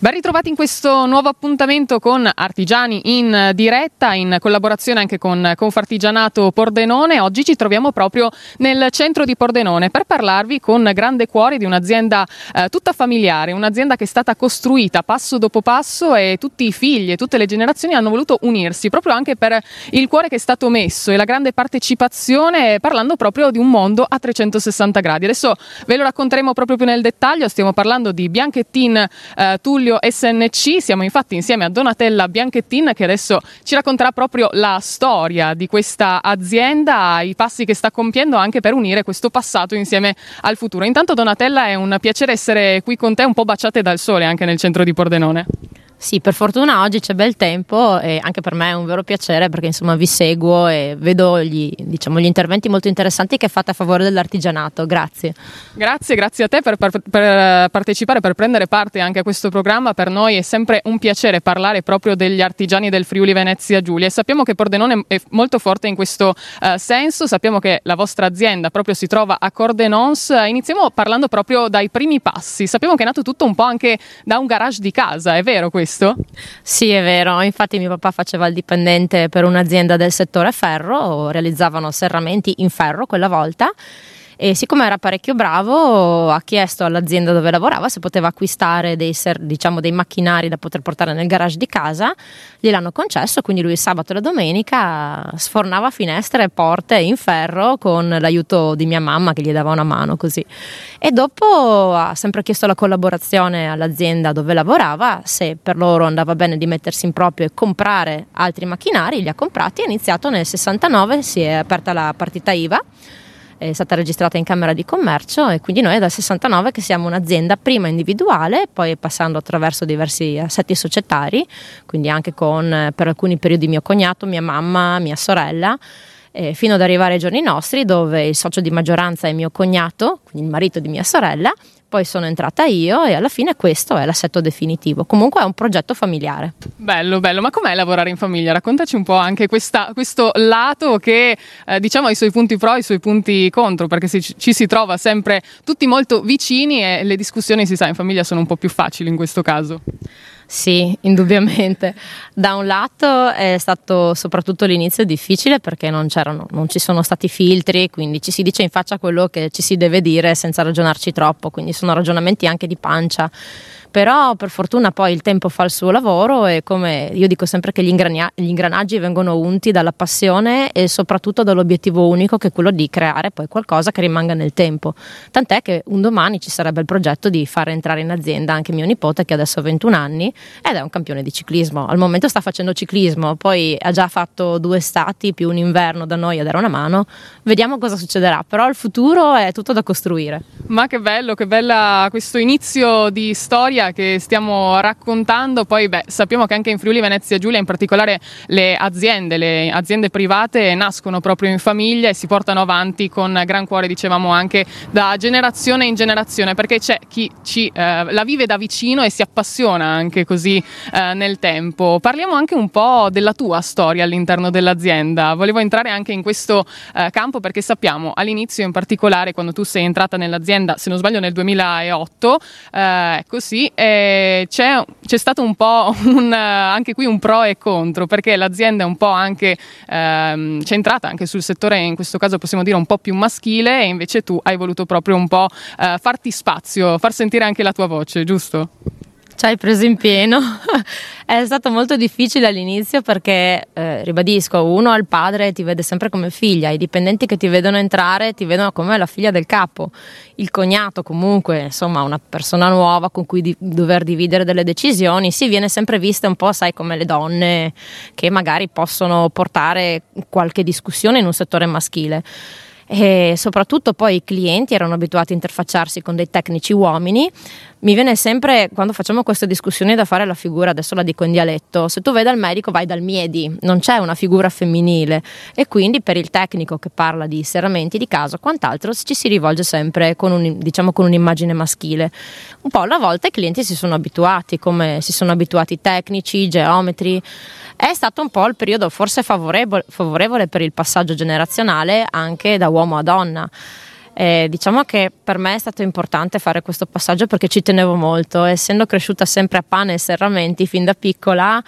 Ben ritrovati in questo nuovo appuntamento con Artigiani in diretta, in collaborazione anche con Confartigianato Pordenone. Oggi ci troviamo proprio nel centro di Pordenone per parlarvi con grande cuore di un'azienda eh, tutta familiare, un'azienda che è stata costruita passo dopo passo e tutti i figli e tutte le generazioni hanno voluto unirsi, proprio anche per il cuore che è stato messo e la grande partecipazione, parlando proprio di un mondo a 360 gradi. Adesso ve lo racconteremo proprio più nel dettaglio, stiamo parlando di Bianchettin eh, Tullio Studio SNC. Siamo infatti insieme a Donatella Bianchettin che adesso ci racconterà proprio la storia di questa azienda, i passi che sta compiendo anche per unire questo passato insieme al futuro. Intanto Donatella è un piacere essere qui con te, un po' baciate dal sole anche nel centro di Pordenone. Sì, per fortuna oggi c'è bel tempo e anche per me è un vero piacere perché insomma vi seguo e vedo gli, diciamo, gli interventi molto interessanti che fate a favore dell'artigianato. Grazie. Grazie, grazie a te per, per, per, partecipare, per prendere parte anche a questo programma. Per noi è sempre un piacere parlare proprio degli artigiani del Friuli Venezia Giulia sappiamo che Pordenone è molto forte in questo uh, senso, sappiamo che la vostra azienda proprio si trova a Cordenons. Iniziamo parlando proprio dai primi passi. Sappiamo che è nato tutto un po' anche da un garage di casa, è vero questo? Questo? Sì, è vero. Infatti mio papà faceva il dipendente per un'azienda del settore ferro, realizzavano serramenti in ferro quella volta e siccome era parecchio bravo ha chiesto all'azienda dove lavorava se poteva acquistare dei, diciamo, dei macchinari da poter portare nel garage di casa, gliel'hanno concesso, quindi lui sabato e la domenica sfornava finestre e porte in ferro con l'aiuto di mia mamma che gli dava una mano così. E dopo ha sempre chiesto la collaborazione all'azienda dove lavorava, se per loro andava bene di mettersi in proprio e comprare altri macchinari, li ha comprati, è iniziato nel 69, si è aperta la partita IVA è stata registrata in Camera di Commercio e quindi noi è dal 69 che siamo un'azienda prima individuale, poi passando attraverso diversi assetti societari, quindi anche con per alcuni periodi mio cognato, mia mamma, mia sorella. Eh, fino ad arrivare ai giorni nostri dove il socio di maggioranza è mio cognato, quindi il marito di mia sorella, poi sono entrata io e alla fine questo è l'assetto definitivo. Comunque è un progetto familiare. Bello, bello, ma com'è lavorare in famiglia? Raccontaci un po' anche questa, questo lato che eh, diciamo ha i suoi punti pro e i suoi punti contro, perché si, ci si trova sempre tutti molto vicini e le discussioni, si sa, in famiglia sono un po' più facili in questo caso. Sì, indubbiamente. Da un lato è stato soprattutto l'inizio difficile perché non, non, ci sono stati filtri, quindi ci si dice in faccia quello che ci si deve dire senza ragionarci troppo, quindi sono ragionamenti anche di pancia però per fortuna poi il tempo fa il suo lavoro e come io dico sempre che gli, ingrania- gli ingranaggi vengono unti dalla passione e soprattutto dall'obiettivo unico che è quello di creare poi qualcosa che rimanga nel tempo. Tant'è che un domani ci sarebbe il progetto di fare entrare in azienda anche mio nipote che adesso ha 21 anni ed è un campione di ciclismo. Al momento sta facendo ciclismo, poi ha già fatto due stati più un inverno da noi a dare una mano. Vediamo cosa succederà, però il futuro è tutto da costruire. Ma che bello, che bella questo inizio di storia storia che stiamo raccontando, poi beh, sappiamo che anche in Friuli Venezia Giulia, in particolare le aziende, le aziende private nascono proprio in famiglia e si portano avanti con gran cuore, dicevamo anche da generazione in generazione, perché c'è chi ci, eh, la vive da vicino e si appassiona anche così eh, nel tempo. Parliamo anche un po' della tua storia all'interno dell'azienda. Volevo entrare anche in questo eh, campo perché sappiamo all'inizio in particolare quando tu sei entrata nell'azienda, se non sbaglio nel 2008, eh, ecco eh, c'è, c'è, stato un po' un, anche qui un pro e contro, perché l'azienda è un po' anche ehm, centrata anche sul settore, in questo caso possiamo dire un po' più maschile, e invece tu hai voluto proprio un po' eh, farti spazio, far sentire anche la tua voce, giusto? Ci hai preso in pieno. è stato molto difficile all'inizio perché, eh, ribadisco, uno al padre ti vede sempre come figlia, i dipendenti che ti vedono entrare ti vedono come la figlia del capo, il cognato comunque, insomma, una persona nuova con cui di- dover dividere delle decisioni, si viene sempre vista un po', sai, come le donne che magari possono portare qualche discussione in un settore maschile e soprattutto poi i clienti erano abituati a interfacciarsi con dei tecnici uomini mi viene sempre quando facciamo queste discussioni da fare la figura, adesso la dico in dialetto, se tu vai dal medico vai dal miedi, non c'è una figura femminile e quindi per il tecnico che parla di serramenti di casa o quant'altro ci si rivolge sempre con, un, diciamo, con un'immagine maschile. Un po' alla volta i clienti si sono abituati, come si sono abituati i tecnici, i geometri. È stato un po' il periodo forse favorevole, favorevole per il passaggio generazionale anche da uomo a donna. Eh, diciamo che per me è stato importante fare questo passaggio perché ci tenevo molto, essendo cresciuta sempre a pane e serramenti fin da piccola,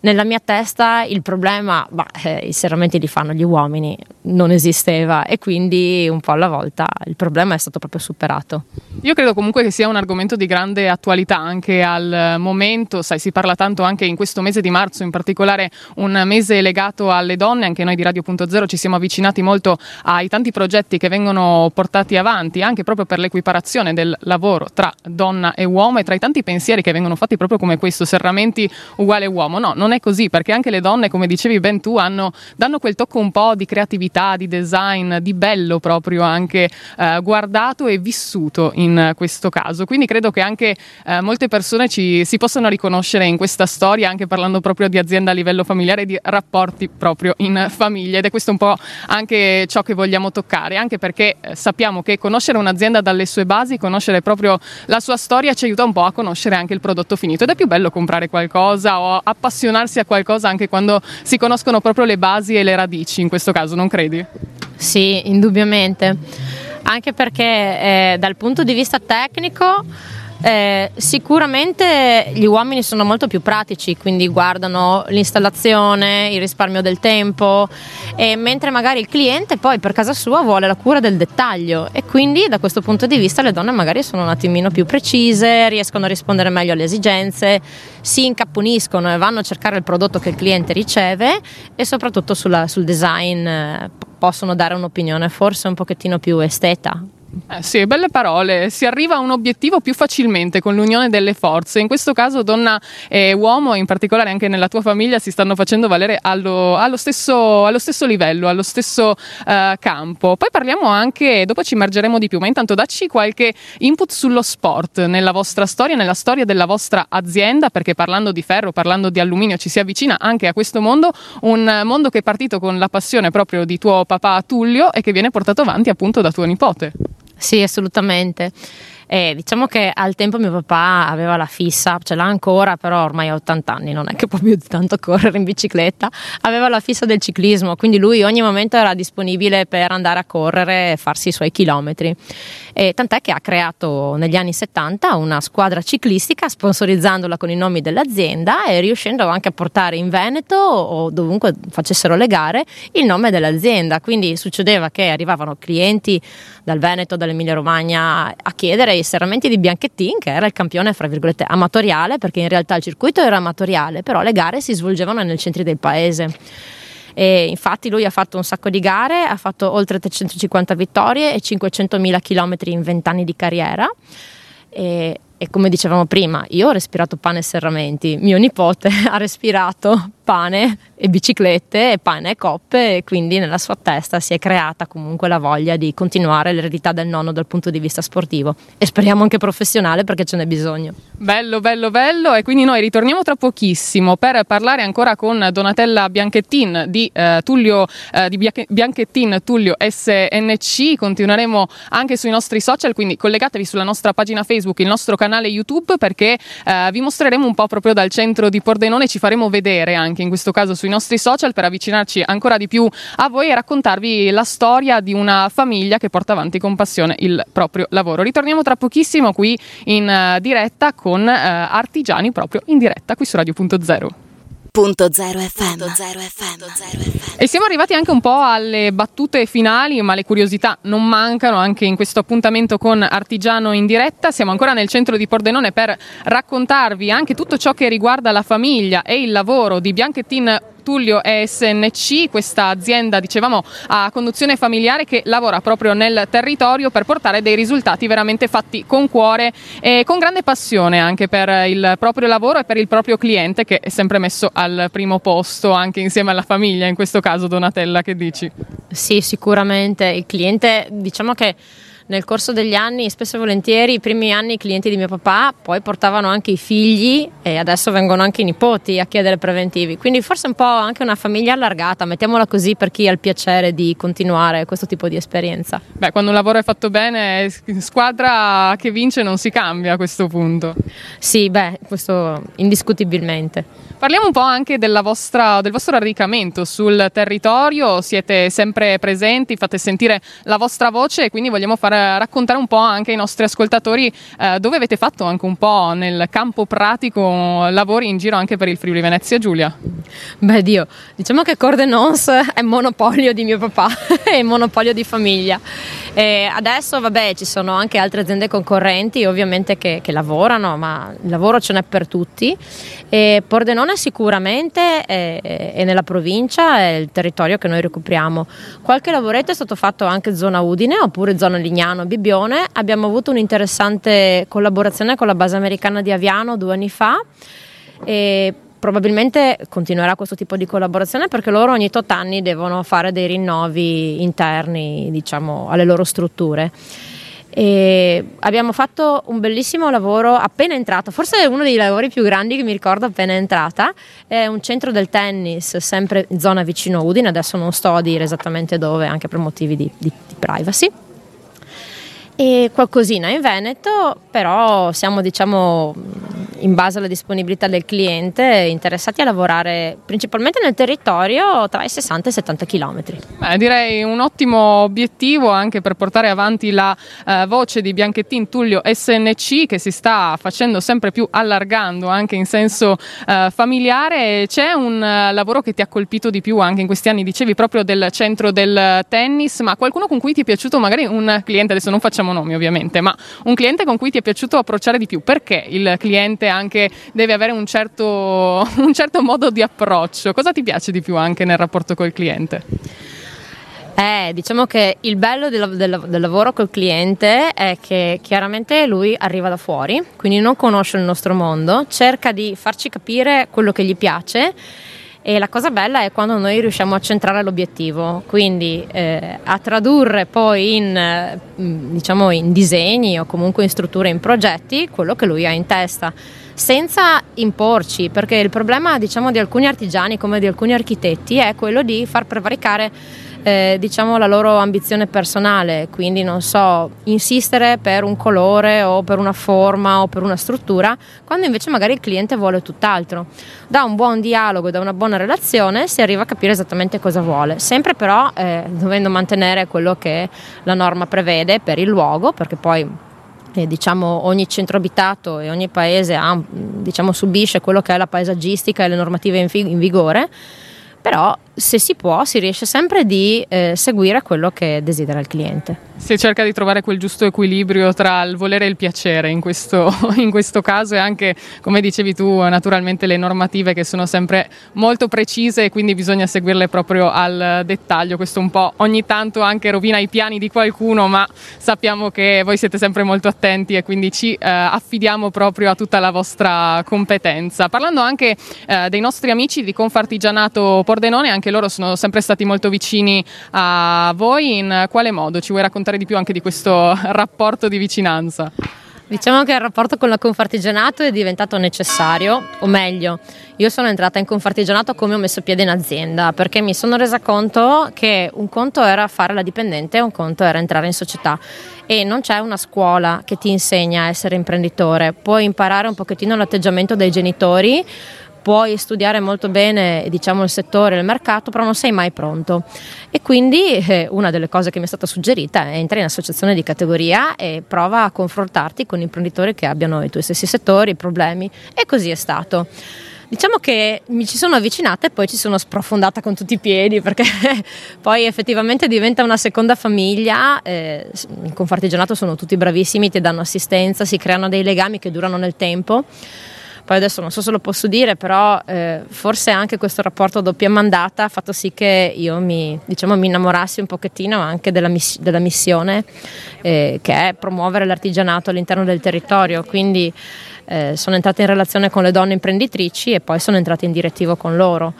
nella mia testa il problema, bah, eh, i serramenti li fanno gli uomini, non esisteva. E quindi un po' alla volta il problema è stato proprio superato. Io credo comunque che sia un argomento di grande attualità anche al momento, sai, si parla tanto anche in questo mese di marzo, in particolare un mese legato alle donne, anche noi di Radio.0 ci siamo avvicinati molto ai tanti progetti che vengono portati avanti anche proprio per l'equiparazione del lavoro tra donna e uomo e tra i tanti pensieri che vengono fatti proprio come questo, serramenti uguale uomo. No, non è così perché anche le donne, come dicevi ben tu, hanno, danno quel tocco un po' di creatività, di design, di bello proprio anche eh, guardato e vissuto in questo caso. Quindi credo che anche eh, molte persone ci, si possano riconoscere in questa storia, anche parlando proprio di azienda a livello familiare di rapporti proprio in famiglia. Ed è questo un po' anche ciò che vogliamo toccare, anche perché eh, sappiamo che conoscere un'azienda dalle sue basi, conoscere proprio la sua storia ci aiuta un po' a conoscere anche il prodotto finito. Ed è più bello comprare qualcosa o appassionarsi a qualcosa anche quando si conoscono proprio le basi e le radici, in questo caso, non credi? Sì, indubbiamente anche perché eh, dal punto di vista tecnico eh, sicuramente gli uomini sono molto più pratici, quindi guardano l'installazione, il risparmio del tempo, mentre magari il cliente poi per casa sua vuole la cura del dettaglio e quindi da questo punto di vista le donne magari sono un attimino più precise, riescono a rispondere meglio alle esigenze, si incappuniscono e vanno a cercare il prodotto che il cliente riceve e soprattutto sulla, sul design eh, possono dare un'opinione forse un pochettino più esteta, eh sì, belle parole. Si arriva a un obiettivo più facilmente con l'unione delle forze. In questo caso donna e uomo, in particolare anche nella tua famiglia, si stanno facendo valere allo, allo, stesso, allo stesso, livello, allo stesso uh, campo. Poi parliamo anche, dopo ci immergeremo di più, ma intanto dacci qualche input sullo sport nella vostra storia, nella storia della vostra azienda, perché parlando di ferro, parlando di alluminio, ci si avvicina anche a questo mondo, un mondo che è partito con la passione proprio di tuo papà Tullio e che viene portato avanti appunto da tuo nipote. Sì, assolutamente. E diciamo che al tempo mio papà aveva la fissa, ce l'ha ancora, però ormai ha 80 anni, non è che può più di tanto correre in bicicletta, aveva la fissa del ciclismo, quindi lui ogni momento era disponibile per andare a correre e farsi i suoi chilometri. E tant'è che ha creato negli anni 70 una squadra ciclistica sponsorizzandola con i nomi dell'azienda e riuscendo anche a portare in Veneto o dovunque facessero le gare il nome dell'azienda. Quindi succedeva che arrivavano clienti dal Veneto, dall'Emilia Romagna a chiedere i serramenti di Bianchettin, che era il campione, fra virgolette, amatoriale, perché in realtà il circuito era amatoriale, però le gare si svolgevano nel centro del paese. E infatti lui ha fatto un sacco di gare, ha fatto oltre 350 vittorie e 500.000 km in 20 anni di carriera. E, e come dicevamo prima, io ho respirato pane e serramenti, mio nipote ha respirato pane e biciclette e pane e coppe e quindi nella sua testa si è creata comunque la voglia di continuare l'eredità del nonno dal punto di vista sportivo. E speriamo anche professionale perché ce n'è bisogno. Bello, bello, bello. E quindi noi ritorniamo tra pochissimo per parlare ancora con Donatella Bianchettin di eh, Tullio eh, di Bianchettin Tullio SNC, continueremo anche sui nostri social, quindi collegatevi sulla nostra pagina Facebook, il nostro canale YouTube perché eh, vi mostreremo un po' proprio dal centro di Pordenone, ci faremo vedere anche anche in questo caso sui nostri social per avvicinarci ancora di più a voi e raccontarvi la storia di una famiglia che porta avanti con passione il proprio lavoro. Ritorniamo tra pochissimo qui in uh, diretta con uh, Artigiani proprio in diretta qui su Radio.0. FM. E siamo arrivati anche un po' alle battute finali, ma le curiosità non mancano anche in questo appuntamento con Artigiano in diretta. Siamo ancora nel centro di Pordenone per raccontarvi anche tutto ciò che riguarda la famiglia e il lavoro di Bianchettin Tullio e SNC, questa azienda dicevamo a conduzione familiare che lavora proprio nel territorio per portare dei risultati veramente fatti con cuore e con grande passione anche per il proprio lavoro e per il proprio cliente che è sempre messo al primo posto anche insieme alla famiglia, in questo caso Donatella che dici? Sì, sicuramente il cliente diciamo che nel corso degli anni, spesso e volentieri, i primi anni i clienti di mio papà poi portavano anche i figli e adesso vengono anche i nipoti a chiedere preventivi. Quindi forse un po' anche una famiglia allargata, mettiamola così per chi ha il piacere di continuare questo tipo di esperienza. Beh, quando un lavoro è fatto bene, squadra che vince non si cambia a questo punto. Sì, beh, questo indiscutibilmente. Parliamo un po' anche vostra, del vostro radicamento sul territorio, siete sempre presenti, fate sentire la vostra voce e quindi vogliamo far raccontare un po' anche ai nostri ascoltatori eh, dove avete fatto anche un po' nel campo pratico lavori in giro anche per il Friuli Venezia Giulia. Beh Dio, diciamo che Cordenons è monopolio di mio papà, è monopolio di famiglia. E adesso vabbè ci sono anche altre aziende concorrenti ovviamente che, che lavorano, ma il lavoro ce n'è per tutti. E Pordenone sicuramente è, è, nella provincia, è il territorio che noi ricopriamo. Qualche lavoretto è stato fatto anche zona Udine oppure zona Lignano, Bibbione. Abbiamo avuto un'interessante collaborazione con la base americana di Aviano due anni fa. E probabilmente continuerà questo tipo di collaborazione perché loro ogni tot anni devono fare dei rinnovi interni diciamo, alle loro strutture. E abbiamo fatto un bellissimo lavoro appena entrato, forse uno dei lavori più grandi che mi ricordo appena entrata, è un centro del tennis sempre in zona vicino Udine, adesso non sto a dire esattamente dove anche per motivi di, di, di privacy e qualcosina in Veneto, però siamo diciamo in base alla disponibilità del cliente interessati a lavorare principalmente nel territorio tra i 60 e i 70 km. Beh, direi un ottimo obiettivo anche per portare avanti la eh, voce di Bianchettin Tullio SNC che si sta facendo sempre più allargando anche in senso eh, familiare. C'è un uh, lavoro che ti ha colpito di più anche in questi anni, dicevi proprio del centro del tennis, ma qualcuno con cui ti è piaciuto magari un cliente, adesso non facciamo nomi ovviamente, ma un cliente con cui ti è piaciuto approcciare di più, perché il cliente anche deve avere un certo, un certo modo di approccio? Cosa ti piace di più anche nel rapporto col cliente? Eh, diciamo che il bello del, del, del, lavoro col cliente è che chiaramente lui arriva da fuori, quindi non conosce il nostro mondo, cerca di farci capire quello che gli piace e la cosa bella è quando noi riusciamo a centrare l'obiettivo, quindi eh, a tradurre poi in, eh, diciamo in disegni o comunque in strutture, in progetti, quello che lui ha in testa senza imporci, perché il problema diciamo, di alcuni artigiani come di alcuni architetti è quello di far prevaricare eh, diciamo la loro ambizione personale, quindi non so, insistere per un colore o per una forma o per una struttura, quando invece magari il cliente vuole tutt'altro. Da un buon dialogo, da una buona relazione si arriva a capire esattamente cosa vuole, sempre però eh, dovendo mantenere quello che la norma prevede per il luogo, perché poi eh, diciamo, ogni centro abitato e ogni paese ha, diciamo, subisce quello che è la paesaggistica e le normative in, in vigore però se si può si riesce sempre di eh, seguire quello che desidera il cliente. Si cerca di trovare quel giusto equilibrio tra il volere e il piacere in questo, in questo caso e anche, come dicevi tu, naturalmente le normative che sono sempre molto precise e quindi bisogna seguirle proprio al dettaglio. Questo un po' ogni tanto anche rovina i piani di qualcuno, ma sappiamo che voi siete sempre molto attenti e quindi ci eh, affidiamo proprio a tutta la vostra competenza. Parlando anche eh, dei nostri amici di Confartigianato Pordenone, anche loro sono sempre stati molto vicini a voi. In quale modo ci vuoi raccontare? di più anche di questo rapporto di vicinanza? Diciamo che il rapporto con la Confartigianato è diventato necessario, o meglio, io sono entrata in Confartigianato come ho messo piede in azienda, perché mi sono resa conto che un conto era fare la dipendente e un conto era entrare in società e non c'è una scuola che ti insegna a essere imprenditore, puoi imparare un pochettino l'atteggiamento dei genitori, puoi studiare molto bene diciamo, il settore, il mercato, però non sei mai pronto. E quindi eh, una delle cose che mi è stata suggerita è entrare in associazione di categoria e prova a confrontarti con imprenditori che abbiano i tuoi stessi settori, i problemi e così è stato. Diciamo che mi ci sono avvicinata e poi ci sono sprofondata con tutti i piedi perché poi effettivamente diventa una seconda famiglia. Eh, in Confartigianato sono tutti bravissimi, ti danno assistenza, si creano dei legami che durano nel tempo poi adesso non so se lo posso dire, però eh, forse anche questo rapporto doppia mandata ha fatto sì che io mi, diciamo, mi innamorassi un pochettino anche della, miss- della missione eh, che è promuovere l'artigianato all'interno del territorio, quindi eh, sono entrata in relazione con le donne imprenditrici e poi sono entrata in direttivo con loro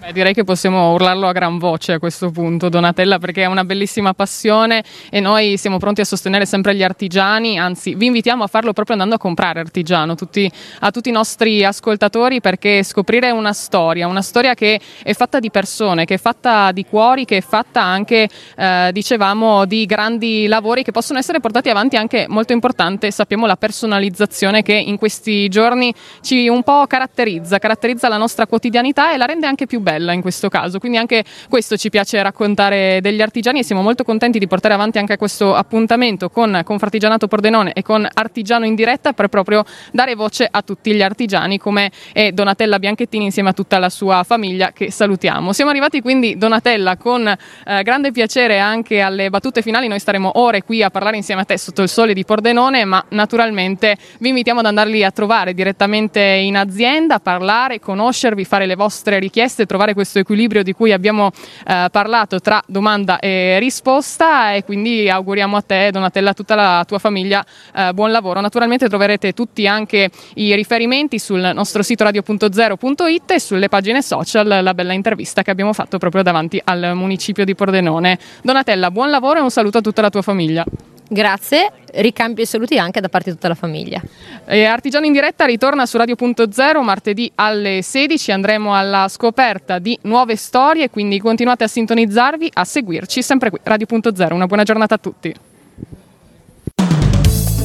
Beh, direi che possiamo urlarlo a gran voce a questo punto, Donatella, perché è una bellissima passione e noi siamo pronti a sostenere sempre gli artigiani, anzi vi invitiamo a farlo proprio andando a comprare artigiano tutti, a tutti i nostri ascoltatori perché scoprire una storia, una storia che è fatta di persone, che è fatta di cuori, che è fatta anche, eh, dicevamo, di grandi lavori che possono essere portati avanti anche molto importante, sappiamo la personalizzazione che in questi giorni ci un po' caratterizza, caratterizza la nostra quotidianità e la rende anche più bella bella in questo caso. Quindi anche questo ci piace raccontare degli artigiani e siamo molto contenti di portare avanti anche questo appuntamento con Confartigianato Pordenone e con Artigiano in diretta per proprio dare voce a tutti gli artigiani come è Donatella Bianchettini insieme a tutta la sua famiglia che salutiamo. Siamo arrivati quindi Donatella con eh, grande piacere anche alle battute finali, noi staremo ore qui a parlare insieme a te sotto il sole di Pordenone, ma naturalmente vi invitiamo ad andarli a trovare direttamente in azienda, parlare, conoscervi, fare le vostre richieste, trovare trovare questo equilibrio di cui abbiamo eh, parlato tra domanda e risposta e quindi auguriamo a te Donatella e a tutta la tua famiglia eh, buon lavoro. Naturalmente troverete tutti anche i riferimenti sul nostro sito radio.0.it e sulle pagine social la bella intervista che abbiamo fatto proprio davanti al municipio di Pordenone. Donatella, buon lavoro e un saluto a tutta la tua famiglia. Grazie, ricambio e saluti anche da parte di tutta la famiglia. E Artigiano in diretta ritorna su Radio.0 martedì alle 16, andremo alla scoperta di nuove storie, quindi continuate a sintonizzarvi, a seguirci sempre qui, Radio.0. Una buona giornata a tutti.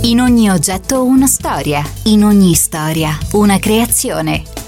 In ogni oggetto una storia, in ogni storia una creazione.